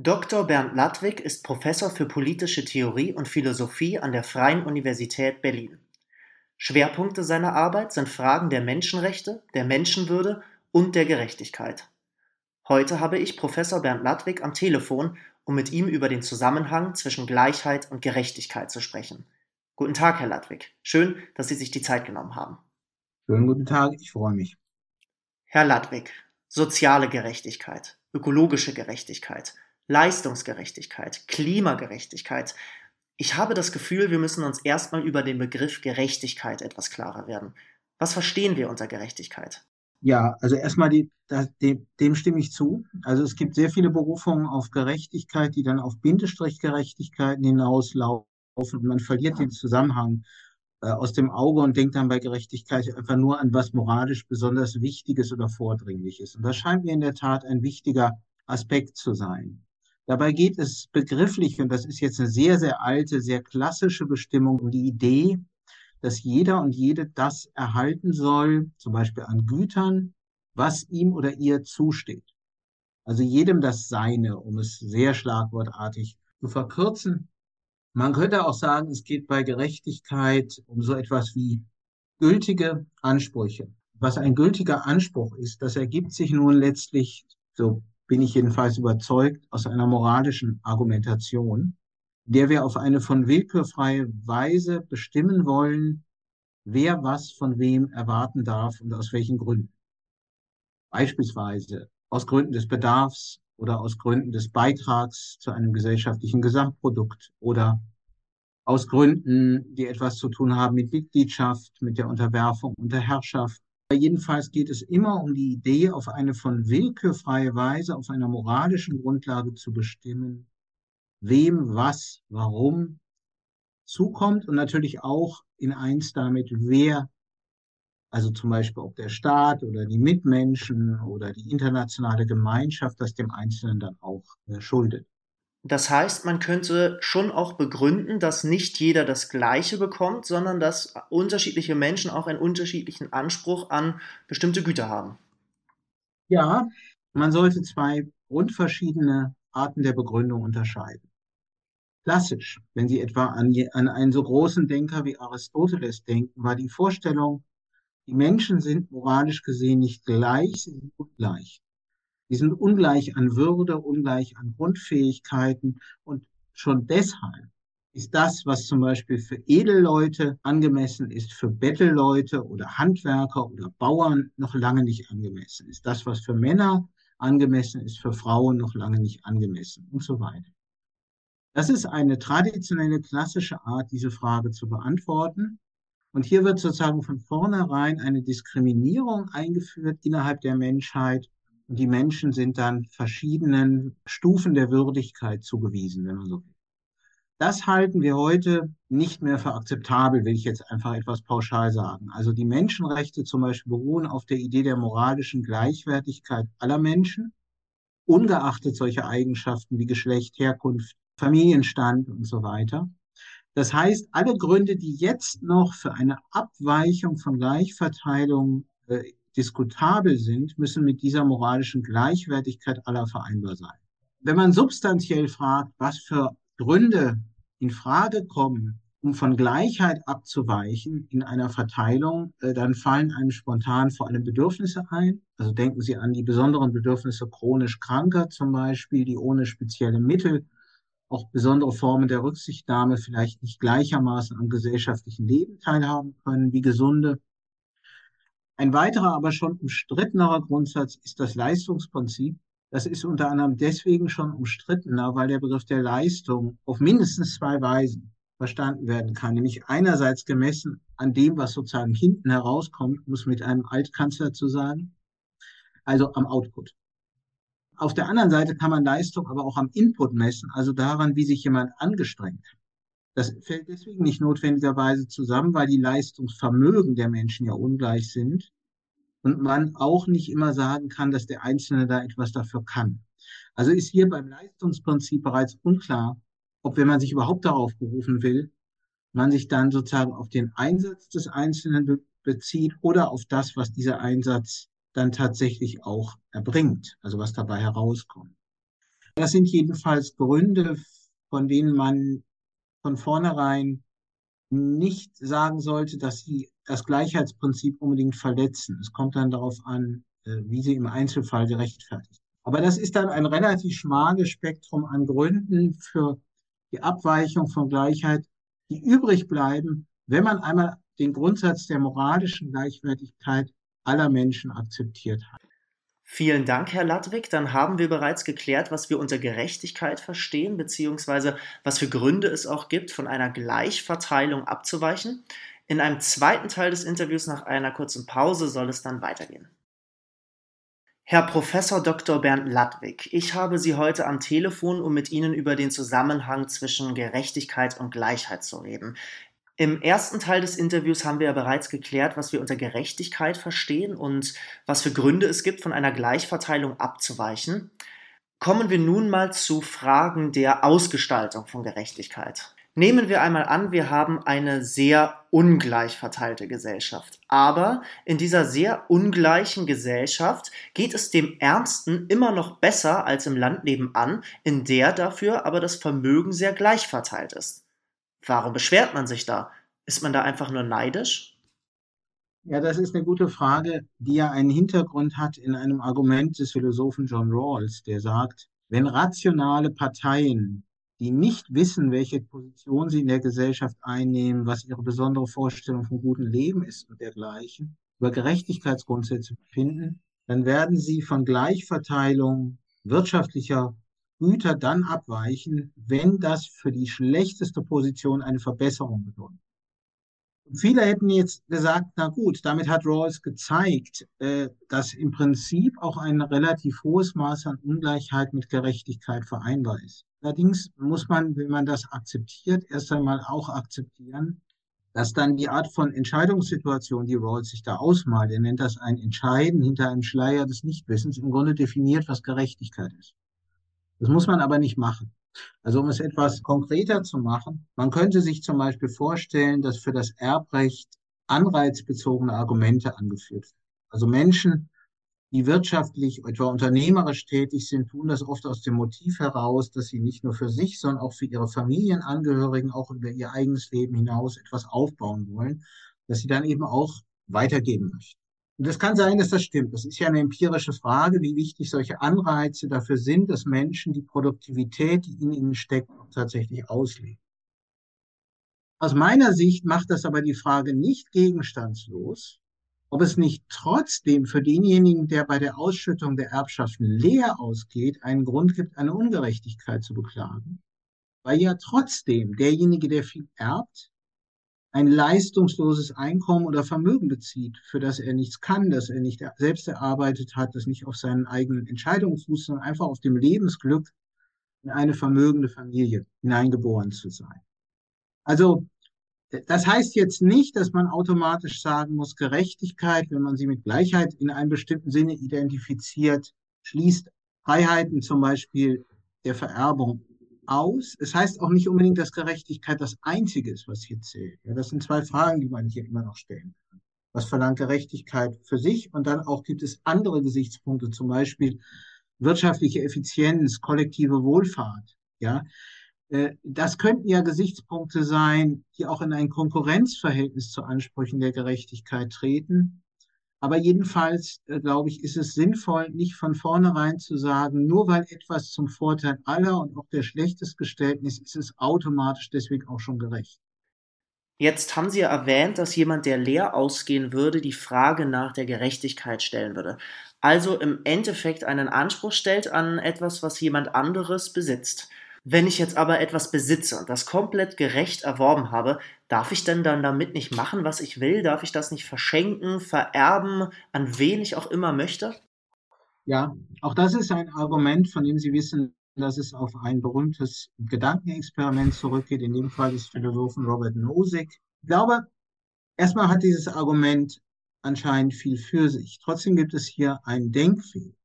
Dr. Bernd Ladwig ist Professor für politische Theorie und Philosophie an der Freien Universität Berlin. Schwerpunkte seiner Arbeit sind Fragen der Menschenrechte, der Menschenwürde und der Gerechtigkeit. Heute habe ich Professor Bernd Ladwig am Telefon, um mit ihm über den Zusammenhang zwischen Gleichheit und Gerechtigkeit zu sprechen. Guten Tag, Herr Ladwig. Schön, dass Sie sich die Zeit genommen haben. Schönen guten Tag, ich freue mich. Herr Ladwig, soziale Gerechtigkeit, ökologische Gerechtigkeit, Leistungsgerechtigkeit, Klimagerechtigkeit. Ich habe das Gefühl, wir müssen uns erstmal über den Begriff Gerechtigkeit etwas klarer werden. Was verstehen wir unter Gerechtigkeit? Ja, also erstmal die, dem, dem stimme ich zu. Also es gibt sehr viele Berufungen auf Gerechtigkeit, die dann auf Bindestrichgerechtigkeiten hinauslaufen und man verliert den Zusammenhang äh, aus dem Auge und denkt dann bei Gerechtigkeit einfach nur an was moralisch besonders Wichtiges oder Vordringliches. Und das scheint mir in der Tat ein wichtiger Aspekt zu sein. Dabei geht es begrifflich, und das ist jetzt eine sehr, sehr alte, sehr klassische Bestimmung, um die Idee, dass jeder und jede das erhalten soll, zum Beispiel an Gütern, was ihm oder ihr zusteht. Also jedem das Seine, um es sehr schlagwortartig zu verkürzen. Man könnte auch sagen, es geht bei Gerechtigkeit um so etwas wie gültige Ansprüche. Was ein gültiger Anspruch ist, das ergibt sich nun letztlich, so bin ich jedenfalls überzeugt, aus einer moralischen Argumentation, der wir auf eine von willkürfreie Weise bestimmen wollen, wer was von wem erwarten darf und aus welchen Gründen. Beispielsweise aus Gründen des Bedarfs oder aus Gründen des Beitrags zu einem gesellschaftlichen Gesamtprodukt oder aus Gründen, die etwas zu tun haben mit Mitgliedschaft, mit der Unterwerfung unter Herrschaft Jedenfalls geht es immer um die Idee, auf eine von willkürfreie Weise, auf einer moralischen Grundlage zu bestimmen, wem, was, warum zukommt und natürlich auch in eins damit, wer, also zum Beispiel ob der Staat oder die Mitmenschen oder die internationale Gemeinschaft das dem Einzelnen dann auch äh, schuldet. Das heißt, man könnte schon auch begründen, dass nicht jeder das Gleiche bekommt, sondern dass unterschiedliche Menschen auch einen unterschiedlichen Anspruch an bestimmte Güter haben. Ja, man sollte zwei grundverschiedene Arten der Begründung unterscheiden. Klassisch, wenn Sie etwa an, an einen so großen Denker wie Aristoteles denken, war die Vorstellung, die Menschen sind moralisch gesehen nicht gleich, sie sind ungleich. Die sind ungleich an Würde, ungleich an Grundfähigkeiten und schon deshalb ist das, was zum Beispiel für Edelleute angemessen ist, für Bettelleute oder Handwerker oder Bauern noch lange nicht angemessen ist. Das, was für Männer angemessen ist, für Frauen noch lange nicht angemessen und so weiter. Das ist eine traditionelle, klassische Art, diese Frage zu beantworten. Und hier wird sozusagen von vornherein eine Diskriminierung eingeführt innerhalb der Menschheit die Menschen sind dann verschiedenen Stufen der Würdigkeit zugewiesen, wenn man so will. Das halten wir heute nicht mehr für akzeptabel, will ich jetzt einfach etwas pauschal sagen. Also die Menschenrechte zum Beispiel beruhen auf der Idee der moralischen Gleichwertigkeit aller Menschen, ungeachtet solcher Eigenschaften wie Geschlecht, Herkunft, Familienstand und so weiter. Das heißt, alle Gründe, die jetzt noch für eine Abweichung von Gleichverteilung äh, diskutabel sind, müssen mit dieser moralischen Gleichwertigkeit aller vereinbar sein. Wenn man substanziell fragt, was für Gründe in Frage kommen, um von Gleichheit abzuweichen in einer Verteilung, äh, dann fallen einem spontan vor allem Bedürfnisse ein. Also denken Sie an die besonderen Bedürfnisse chronisch Kranker zum Beispiel, die ohne spezielle Mittel auch besondere Formen der Rücksichtnahme vielleicht nicht gleichermaßen am gesellschaftlichen Leben teilhaben können wie Gesunde. Ein weiterer, aber schon umstrittenerer Grundsatz ist das Leistungsprinzip. Das ist unter anderem deswegen schon umstrittener, weil der Begriff der Leistung auf mindestens zwei Weisen verstanden werden kann. Nämlich einerseits gemessen an dem, was sozusagen hinten herauskommt, muss mit einem Altkanzler zu sagen, also am Output. Auf der anderen Seite kann man Leistung aber auch am Input messen, also daran, wie sich jemand angestrengt hat. Das fällt deswegen nicht notwendigerweise zusammen, weil die Leistungsvermögen der Menschen ja ungleich sind und man auch nicht immer sagen kann, dass der Einzelne da etwas dafür kann. Also ist hier beim Leistungsprinzip bereits unklar, ob wenn man sich überhaupt darauf berufen will, man sich dann sozusagen auf den Einsatz des Einzelnen be bezieht oder auf das, was dieser Einsatz dann tatsächlich auch erbringt, also was dabei herauskommt. Das sind jedenfalls Gründe, von denen man von vornherein nicht sagen sollte, dass sie das Gleichheitsprinzip unbedingt verletzen. Es kommt dann darauf an, äh, wie sie im Einzelfall gerechtfertigt. Aber das ist dann ein relativ schmales Spektrum an Gründen für die Abweichung von Gleichheit, die übrig bleiben, wenn man einmal den Grundsatz der moralischen Gleichwertigkeit aller Menschen akzeptiert hat. Vielen Dank, Herr Ladwig. Dann haben wir bereits geklärt, was wir unter Gerechtigkeit verstehen, beziehungsweise was für Gründe es auch gibt, von einer Gleichverteilung abzuweichen. In einem zweiten Teil des Interviews nach einer kurzen Pause soll es dann weitergehen. Herr Professor Dr. Bernd Ladwig, ich habe Sie heute am Telefon, um mit Ihnen über den Zusammenhang zwischen Gerechtigkeit und Gleichheit zu reden. Im ersten Teil des Interviews haben wir ja bereits geklärt, was wir unter Gerechtigkeit verstehen und was für Gründe es gibt, von einer Gleichverteilung abzuweichen. Kommen wir nun mal zu Fragen der Ausgestaltung von Gerechtigkeit. Nehmen wir einmal an, wir haben eine sehr ungleich verteilte Gesellschaft. Aber in dieser sehr ungleichen Gesellschaft geht es dem Ärmsten immer noch besser als im Land nebenan, in der dafür aber das Vermögen sehr gleich verteilt ist. Warum beschwert man sich da? Ist man da einfach nur neidisch? Ja, das ist eine gute Frage, die ja einen Hintergrund hat in einem Argument des Philosophen John Rawls, der sagt, wenn rationale Parteien, die nicht wissen, welche Position sie in der Gesellschaft einnehmen, was ihre besondere Vorstellung vom guten Leben ist und dergleichen, über Gerechtigkeitsgrundsätze finden, dann werden sie von Gleichverteilung wirtschaftlicher Güter dann abweichen, wenn das für die schlechteste Position eine Verbesserung bedeutet. Viele hätten jetzt gesagt, na gut, damit hat Rawls gezeigt, äh, dass im Prinzip auch ein relativ hohes Maß an Ungleichheit mit Gerechtigkeit vereinbar ist. Allerdings muss man, wenn man das akzeptiert, erst einmal auch akzeptieren, dass dann die Art von Entscheidungssituation, die Rawls sich da ausmalt, er nennt das ein Entscheiden hinter einem Schleier des Nichtwissens, im Grunde definiert, was Gerechtigkeit ist. Das muss man aber nicht machen. Also um es etwas konkreter zu machen, man könnte sich zum Beispiel vorstellen, dass für das Erbrecht anreizbezogene Argumente angeführt werden. Also Menschen, die wirtschaftlich, etwa unternehmerisch tätig sind, tun das oft aus dem Motiv heraus, dass sie nicht nur für sich, sondern auch für ihre Familienangehörigen, auch über ihr eigenes Leben hinaus etwas aufbauen wollen, dass sie dann eben auch weitergeben möchten. Und es kann sein, dass das stimmt. Das ist ja eine empirische Frage, wie wichtig solche Anreize dafür sind, dass Menschen die Produktivität, die in ihnen steckt, tatsächlich ausleben. Aus meiner Sicht macht das aber die Frage nicht gegenstandslos, ob es nicht trotzdem für denjenigen, der bei der Ausschüttung der Erbschaften leer ausgeht, einen Grund gibt, eine Ungerechtigkeit zu beklagen. Weil ja trotzdem derjenige, der viel erbt, ein leistungsloses Einkommen oder Vermögen bezieht, für das er nichts kann, das er nicht selbst erarbeitet hat, das nicht auf seinen eigenen Entscheidungen fußt, sondern einfach auf dem Lebensglück in eine vermögende Familie hineingeboren zu sein. Also das heißt jetzt nicht, dass man automatisch sagen muss, Gerechtigkeit, wenn man sie mit Gleichheit in einem bestimmten Sinne identifiziert, schließt Freiheiten zum Beispiel der Vererbung aus. Es heißt auch nicht unbedingt, dass Gerechtigkeit das Einzige ist, was hier zählt. Ja, das sind zwei Fragen, die man hier immer noch stellen kann. Was verlangt Gerechtigkeit für sich? Und dann auch gibt es andere Gesichtspunkte, zum Beispiel wirtschaftliche Effizienz, kollektive Wohlfahrt. Ja, äh, das könnten ja Gesichtspunkte sein, die auch in ein Konkurrenzverhältnis zu Ansprüchen der Gerechtigkeit treten. Aber jedenfalls, äh, glaube ich, ist es sinnvoll, nicht von vornherein zu sagen, nur weil etwas zum Vorteil aller und auch der Schlechtestgestellten ist, ist es automatisch deswegen auch schon gerecht. Jetzt haben Sie ja erwähnt, dass jemand, der leer ausgehen würde, die Frage nach der Gerechtigkeit stellen würde. Also im Endeffekt einen Anspruch stellt an etwas, was jemand anderes besitzt. Wenn ich jetzt aber etwas besitze und das komplett gerecht erworben habe, darf ich denn dann damit nicht machen, was ich will? Darf ich das nicht verschenken, vererben, an wen ich auch immer möchte? Ja, auch das ist ein Argument, von dem Sie wissen, dass es auf ein berühmtes Gedankenexperiment zurückgeht, in dem Fall des Philosophen Robert Nozick. Ich glaube, erstmal hat dieses Argument anscheinend viel für sich. Trotzdem gibt es hier einen Denkfehler.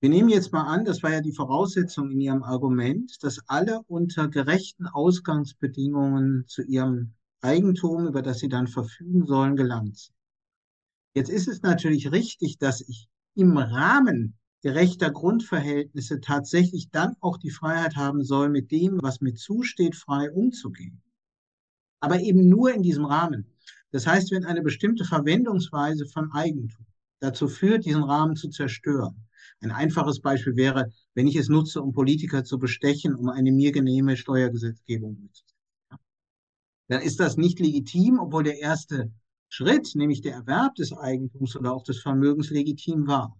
Wir nehmen jetzt mal an, das war ja die Voraussetzung in Ihrem Argument, dass alle unter gerechten Ausgangsbedingungen zu ihrem Eigentum, über das sie dann verfügen sollen, gelangt sind. Jetzt ist es natürlich richtig, dass ich im Rahmen gerechter Grundverhältnisse tatsächlich dann auch die Freiheit haben soll, mit dem, was mir zusteht, frei umzugehen. Aber eben nur in diesem Rahmen. Das heißt, wenn eine bestimmte Verwendungsweise von Eigentum dazu führt, diesen Rahmen zu zerstören. Ein einfaches Beispiel wäre, wenn ich es nutze, um Politiker zu bestechen, um eine mir genehme Steuergesetzgebung durchzusetzen. Dann ist das nicht legitim, obwohl der erste Schritt, nämlich der Erwerb des Eigentums oder auch des Vermögens, legitim war.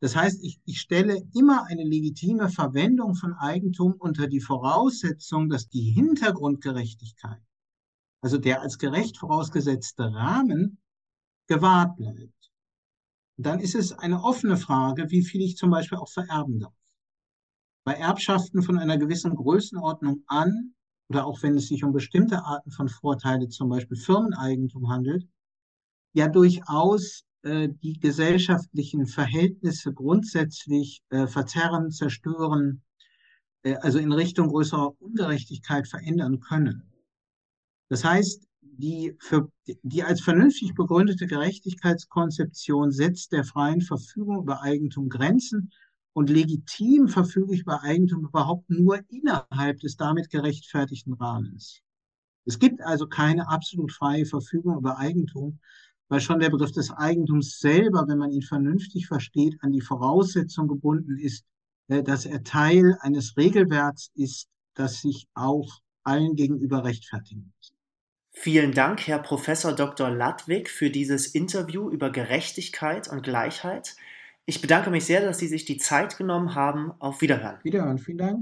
Das heißt, ich, ich stelle immer eine legitime Verwendung von Eigentum unter die Voraussetzung, dass die Hintergrundgerechtigkeit, also der als gerecht vorausgesetzte Rahmen, gewahrt bleibt. Dann ist es eine offene Frage, wie viel ich zum Beispiel auch vererben darf. Bei Erbschaften von einer gewissen Größenordnung an, oder auch wenn es sich um bestimmte Arten von Vorteile, zum Beispiel Firmeneigentum handelt, ja durchaus äh, die gesellschaftlichen Verhältnisse grundsätzlich äh, verzerren, zerstören, äh, also in Richtung größerer Ungerechtigkeit verändern können. Das heißt, die, für, die als vernünftig begründete Gerechtigkeitskonzeption setzt der freien Verfügung über Eigentum Grenzen und legitim verfüge ich über Eigentum überhaupt nur innerhalb des damit gerechtfertigten Rahmens. Es gibt also keine absolut freie Verfügung über Eigentum, weil schon der Begriff des Eigentums selber, wenn man ihn vernünftig versteht, an die Voraussetzung gebunden ist, äh, dass er Teil eines Regelwerks ist, das sich auch allen gegenüber rechtfertigen muss. Vielen Dank, Herr Professor Dr. Ludwig, für dieses Interview über Gerechtigkeit und Gleichheit. Ich bedanke mich sehr, dass Sie sich die Zeit genommen haben. Auf Wiederhören. Wiederhören, vielen Dank.